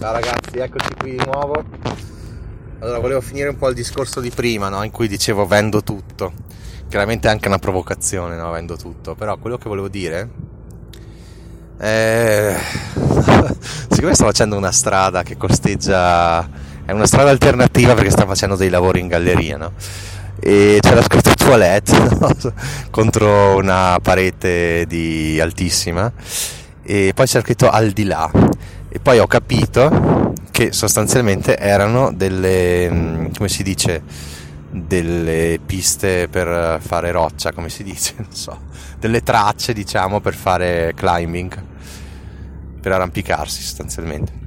Ciao ragazzi, eccoci qui di nuovo. Allora, volevo finire un po' il discorso di prima, no? In cui dicevo vendo tutto. Chiaramente è anche una provocazione, no? Vendo tutto. Però quello che volevo dire è... Siccome sto facendo una strada che costeggia... È una strada alternativa perché sto facendo dei lavori in galleria, no? E c'era scritto toilette no? contro una parete di altissima e poi c'era scritto al di là e poi ho capito che sostanzialmente erano delle mm, come si dice delle piste per fare roccia come si dice non so delle tracce diciamo per fare climbing per arrampicarsi sostanzialmente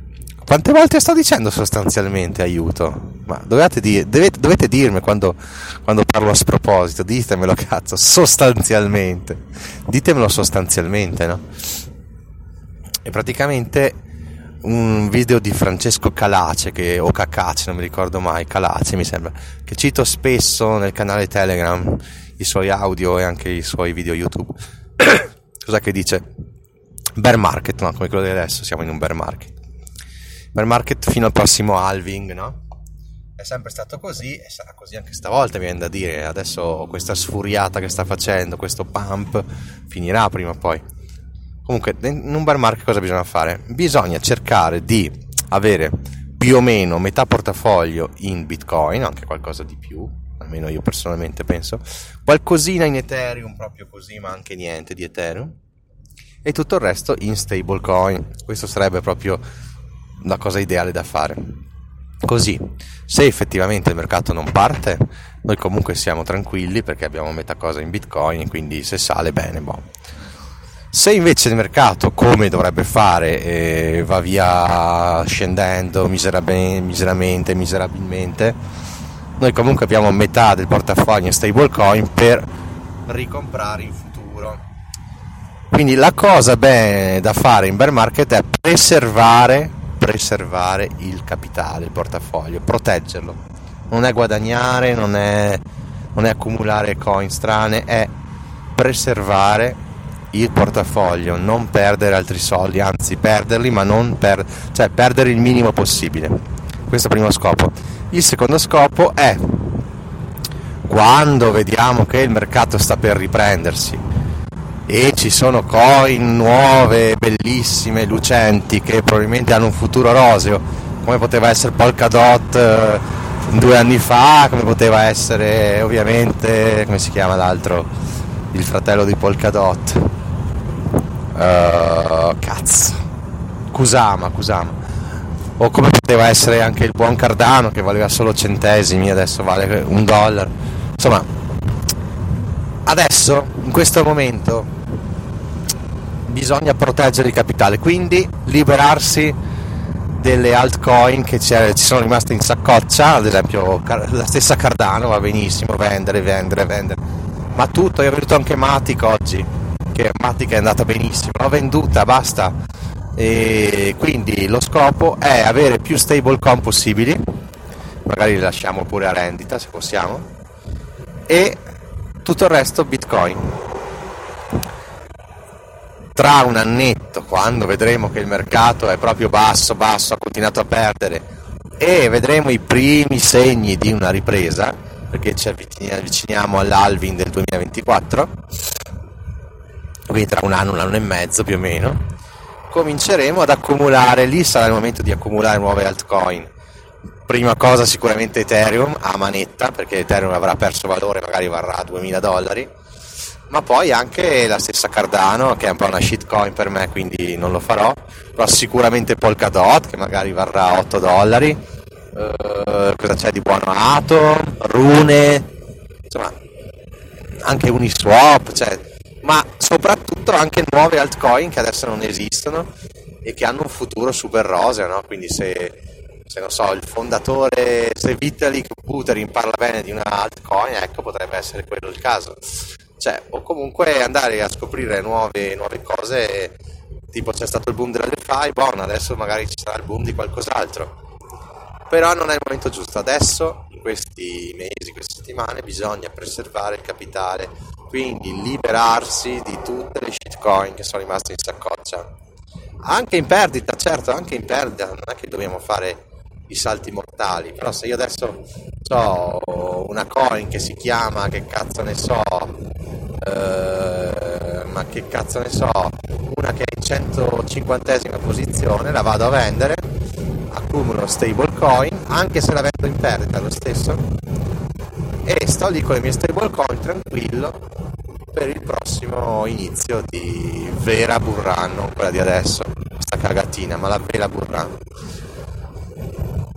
quante volte sto dicendo sostanzialmente aiuto? Ma dovete, dire, dovete, dovete dirmi quando, quando, parlo a sproposito, ditemelo cazzo, sostanzialmente. Ditemelo sostanzialmente, no? E praticamente un video di Francesco Calace che, o Cacace, non mi ricordo mai, Calace mi sembra, che cito spesso nel canale Telegram, i suoi audio e anche i suoi video YouTube. Cosa che dice? Bear market, no? Come quello di adesso, siamo in un bear market. Bear market fino al prossimo halving, no? È sempre stato così e sarà così anche stavolta, viene da dire. Adesso questa sfuriata che sta facendo, questo pump, finirà prima o poi. Comunque, in un bear market cosa bisogna fare? Bisogna cercare di avere più o meno metà portafoglio in Bitcoin, anche qualcosa di più, almeno io personalmente penso, qualcosina in Ethereum, proprio così, ma anche niente di Ethereum, e tutto il resto in stablecoin. Questo sarebbe proprio la cosa ideale da fare. Così, se effettivamente il mercato non parte, noi comunque siamo tranquilli perché abbiamo metà cosa in Bitcoin, quindi se sale bene, boh se invece il mercato, come dovrebbe fare, eh, va via scendendo miseramente, miserabilmente, noi comunque abbiamo metà del portafoglio in stablecoin per ricomprare in futuro. Quindi la cosa bene da fare in bear market è preservare, preservare il capitale, il portafoglio, proteggerlo. Non è guadagnare, non è, non è accumulare coin strane, è preservare il portafoglio, non perdere altri soldi, anzi perderli, ma non per, cioè perdere il minimo possibile. Questo è il primo scopo. Il secondo scopo è quando vediamo che il mercato sta per riprendersi e ci sono coin nuove, bellissime, lucenti che probabilmente hanno un futuro roseo, come poteva essere Polkadot eh, due anni fa, come poteva essere ovviamente, come si chiama l'altro, il fratello di Polkadot, Uh, cazzo. Kusama, Kusama. O come poteva essere anche il buon Cardano che valeva solo centesimi, adesso vale un dollaro. Insomma, adesso, in questo momento, bisogna proteggere il capitale, quindi liberarsi delle altcoin che ci sono rimaste in saccoccia, ad esempio la stessa Cardano va benissimo, vendere, vendere, vendere. Ma tutto, ho avuto anche Matic oggi che Matic è andata benissimo, l'ho venduta, basta. E quindi lo scopo è avere più stablecoin possibili, magari li lasciamo pure a rendita se possiamo, e tutto il resto Bitcoin. Tra un annetto, quando vedremo che il mercato è proprio basso, basso, ha continuato a perdere e vedremo i primi segni di una ripresa, perché ci avviciniamo all'Alvin del 2024, quindi tra un anno, un anno e mezzo più o meno, cominceremo ad accumulare, lì sarà il momento di accumulare nuove altcoin. Prima cosa sicuramente Ethereum a manetta, perché Ethereum avrà perso valore, magari varrà 2000 dollari, ma poi anche la stessa Cardano, che è un po' una shitcoin per me, quindi non lo farò, però sicuramente Polkadot, che magari varrà 8 dollari, uh, cosa c'è di buono? Atom, Rune, insomma, anche Uniswap, cioè ma soprattutto anche nuove altcoin che adesso non esistono e che hanno un futuro super roseo, no? Quindi se, se non so, il fondatore, se Vitalik Buterin parla bene di una altcoin, ecco, potrebbe essere quello il caso. Cioè, o comunque andare a scoprire nuove, nuove cose, tipo c'è stato il boom della DeFi, buono, adesso magari ci sarà il boom di qualcos'altro. Però non è il momento giusto, adesso, in questi mesi, queste settimane, bisogna preservare il capitale quindi liberarsi di tutte le shitcoin che sono rimaste in saccoccia. Anche in perdita, certo, anche in perdita, non è che dobbiamo fare i salti mortali, però se io adesso ho una coin che si chiama, che cazzo ne so, eh, ma che cazzo ne so, una che è in 150esima posizione, la vado a vendere, accumulo stable coin, anche se la vendo in perdita lo stesso, e sto lì con le mie stable coin tranquillo per il prossimo inizio di vera burrano, non quella di adesso, questa cagatina, ma la vera burrano.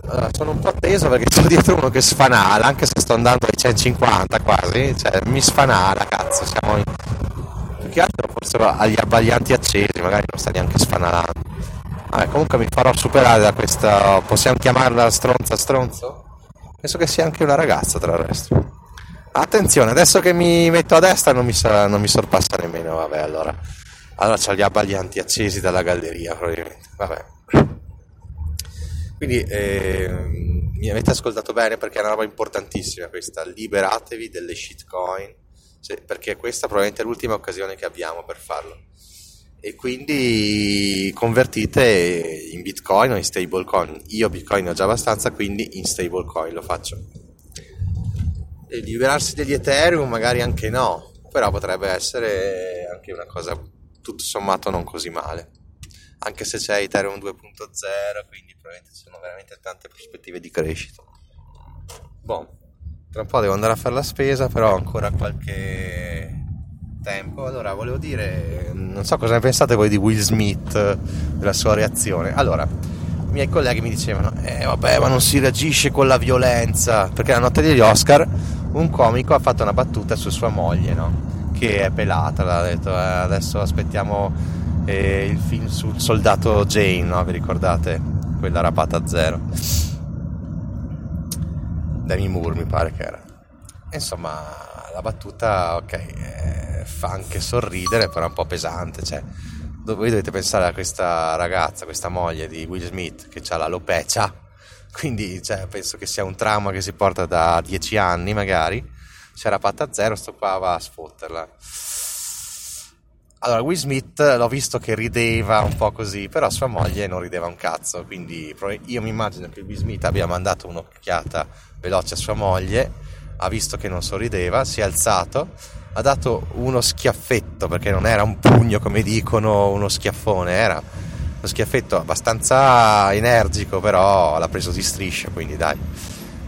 Allora, sono un po' teso perché sono dietro uno che sfanala, anche se sto andando ai 150 quasi, cioè mi sfanala, cazzo, siamo in... più che altro forse agli abbaglianti accesi, magari non sta neanche sfanalando. Vabbè, comunque mi farò superare da questa, possiamo chiamarla stronza stronzo? Penso che sia anche una ragazza tra il resto. Attenzione, adesso che mi metto a destra non mi, sa, non mi sorpassa nemmeno, vabbè allora. Allora c'ho gli abbaglianti accesi dalla galleria probabilmente, vabbè. Quindi eh, mi avete ascoltato bene perché è una roba importantissima questa, liberatevi delle shitcoin, cioè, perché questa probabilmente è l'ultima occasione che abbiamo per farlo. E quindi convertite in bitcoin o in stablecoin. Io bitcoin ho già abbastanza, quindi in stablecoin lo faccio. E liberarsi degli Ethereum magari anche no, però potrebbe essere anche una cosa tutto sommato non così male anche se c'è Ethereum 2.0, quindi probabilmente ci sono veramente tante prospettive di crescita. Boh, tra un po' devo andare a fare la spesa, però ho ancora qualche tempo. Allora, volevo dire, non so cosa ne pensate voi di Will Smith, della sua reazione. Allora, i miei colleghi mi dicevano, eh vabbè, ma non si reagisce con la violenza, perché la notte degli Oscar un comico ha fatto una battuta su sua moglie, no? Che è pelata, l'ha detto, eh, adesso aspettiamo e il film sul soldato Jane, no? vi ricordate? Quella rapata a zero. Demi Moore mi pare che era. Insomma, la battuta, ok, eh, fa anche sorridere, però è un po' pesante. Cioè, voi dovete pensare a questa ragazza, questa moglie di Will Smith che ha l'alopecia, quindi cioè, penso che sia un trauma che si porta da dieci anni magari. C'era rapata a zero, sto qua va a sfotterla allora, Will Smith l'ho visto che rideva un po' così, però sua moglie non rideva un cazzo, quindi io mi immagino che Will Smith abbia mandato un'occhiata veloce a sua moglie, ha visto che non sorrideva, si è alzato, ha dato uno schiaffetto, perché non era un pugno come dicono, uno schiaffone, era uno schiaffetto abbastanza energico, però l'ha preso di striscia, quindi dai.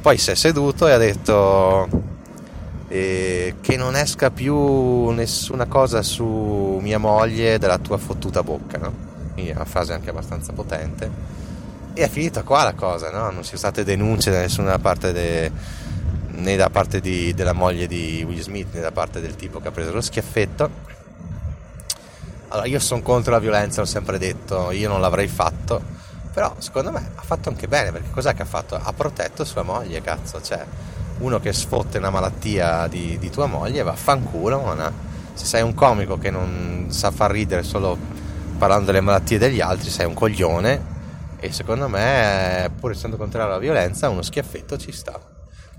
Poi si è seduto e ha detto eh, che non esca più nessuna cosa su mia moglie dalla tua fottuta bocca, no? Quindi è una frase anche abbastanza potente. E è finita qua la cosa, no? Non ci sono state denunce da nessuna parte de... né da parte di, della moglie di Will Smith né da parte del tipo che ha preso lo schiaffetto. Allora, io sono contro la violenza, l'ho sempre detto, io non l'avrei fatto, però secondo me ha fatto anche bene, perché cos'è che ha fatto? Ha protetto sua moglie, cazzo, cioè uno che sfotte una malattia di, di tua moglie vaffanculo non se sei un comico che non sa far ridere solo parlando delle malattie degli altri sei un coglione e secondo me pur essendo contrario alla violenza uno schiaffetto ci sta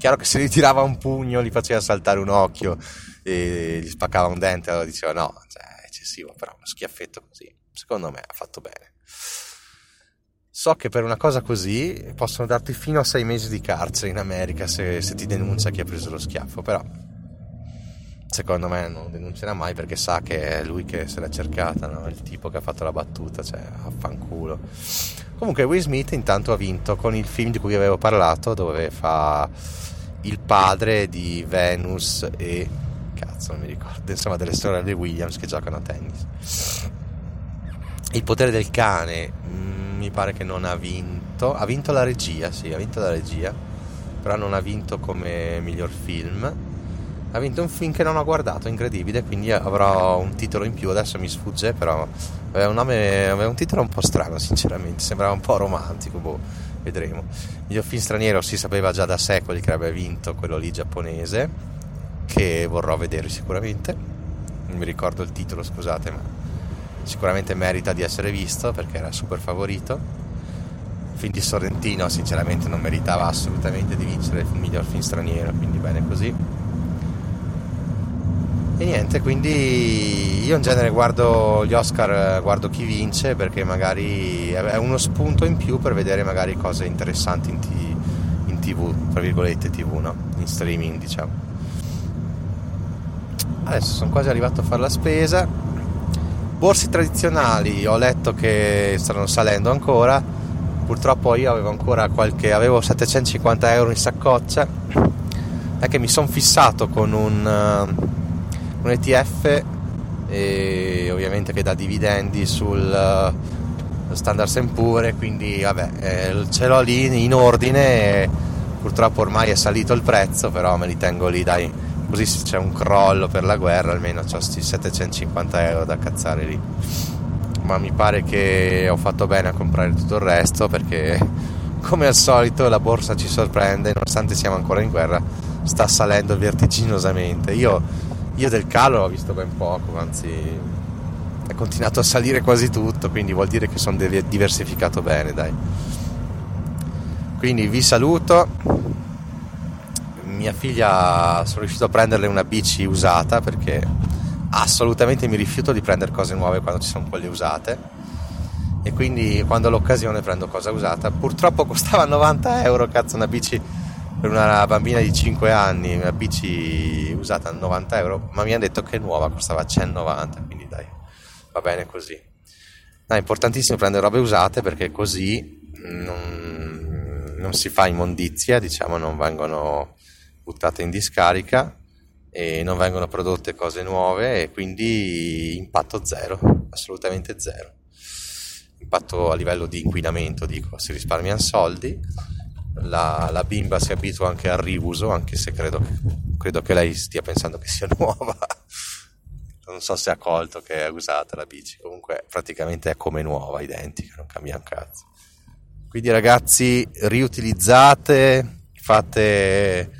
chiaro che se gli tirava un pugno gli faceva saltare un occhio e gli spaccava un dente allora diceva no cioè, è eccessivo però uno schiaffetto così. Secondo me ha fatto bene. So che per una cosa così possono darti fino a sei mesi di carcere in America se, se ti denuncia chi ha preso lo schiaffo, però secondo me non denuncerà mai perché sa che è lui che se l'ha cercata, no? il tipo che ha fatto la battuta, cioè affanculo. Comunque Will Smith intanto ha vinto con il film di cui avevo parlato dove fa il padre di Venus e cazzo non mi ricordo, insomma delle sorelle Williams che giocano a tennis. Il potere del cane mi pare che non ha vinto, ha vinto la regia, sì, ha vinto la regia, però non ha vinto come miglior film. Ha vinto un film che non ho guardato, incredibile, quindi avrò un titolo in più, adesso mi sfugge, però aveva un, nome, aveva un titolo un po' strano, sinceramente, sembrava un po' romantico, boh, vedremo. Miglior film straniero si sapeva già da secoli che avrebbe vinto quello lì giapponese, che vorrò vedere sicuramente. Non mi ricordo il titolo, scusate, ma sicuramente merita di essere visto perché era super favorito. Il film di Sorrentino sinceramente non meritava assolutamente di vincere il miglior film straniero, quindi bene così. E niente, quindi io in genere guardo gli Oscar, guardo chi vince perché magari è uno spunto in più per vedere magari cose interessanti in, t- in tv, tra virgolette tv, no? In streaming diciamo. Adesso sono quasi arrivato a fare la spesa. Borse tradizionali ho letto che stanno salendo ancora. Purtroppo io avevo ancora qualche. avevo 750 euro in saccoccia. È che mi sono fissato con un un ETF e ovviamente che dà dividendi sul uh, Standard Poor's quindi vabbè eh, ce l'ho lì in ordine purtroppo ormai è salito il prezzo però me li tengo lì dai. Così se c'è un crollo per la guerra almeno ho questi 750 euro da cazzare lì. Ma mi pare che ho fatto bene a comprare tutto il resto perché come al solito la borsa ci sorprende nonostante siamo ancora in guerra sta salendo vertiginosamente. Io io del calo ho visto ben poco, anzi è continuato a salire quasi tutto, quindi vuol dire che sono diversificato bene, dai. Quindi vi saluto. Mia figlia sono riuscito a prenderle una bici usata perché assolutamente mi rifiuto di prendere cose nuove quando ci sono quelle usate e quindi quando ho l'occasione prendo cosa usata. Purtroppo costava 90 euro, cazzo, una bici per una bambina di 5 anni, una bici usata a 90 euro, ma mi hanno detto che nuova costava 190, quindi dai, va bene così. No, è importantissimo prendere robe usate perché così non, non si fa immondizia, diciamo, non vengono buttate in discarica e non vengono prodotte cose nuove e quindi impatto zero, assolutamente zero. Impatto a livello di inquinamento, dico, si risparmiano soldi la, la, bimba si abitua anche al riuso, anche se credo, credo, che lei stia pensando che sia nuova. Non so se ha colto che è usata la bici, comunque praticamente è come nuova, identica, non cambia un cazzo. Quindi ragazzi, riutilizzate, fate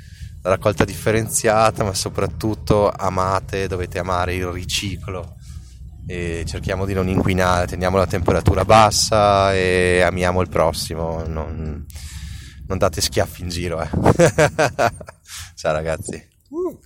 la raccolta differenziata, ma soprattutto amate, dovete amare il riciclo e cerchiamo di non inquinare, teniamo la temperatura bassa e amiamo il prossimo. Non non date schiaffi in giro, eh. Ciao ragazzi. Uh.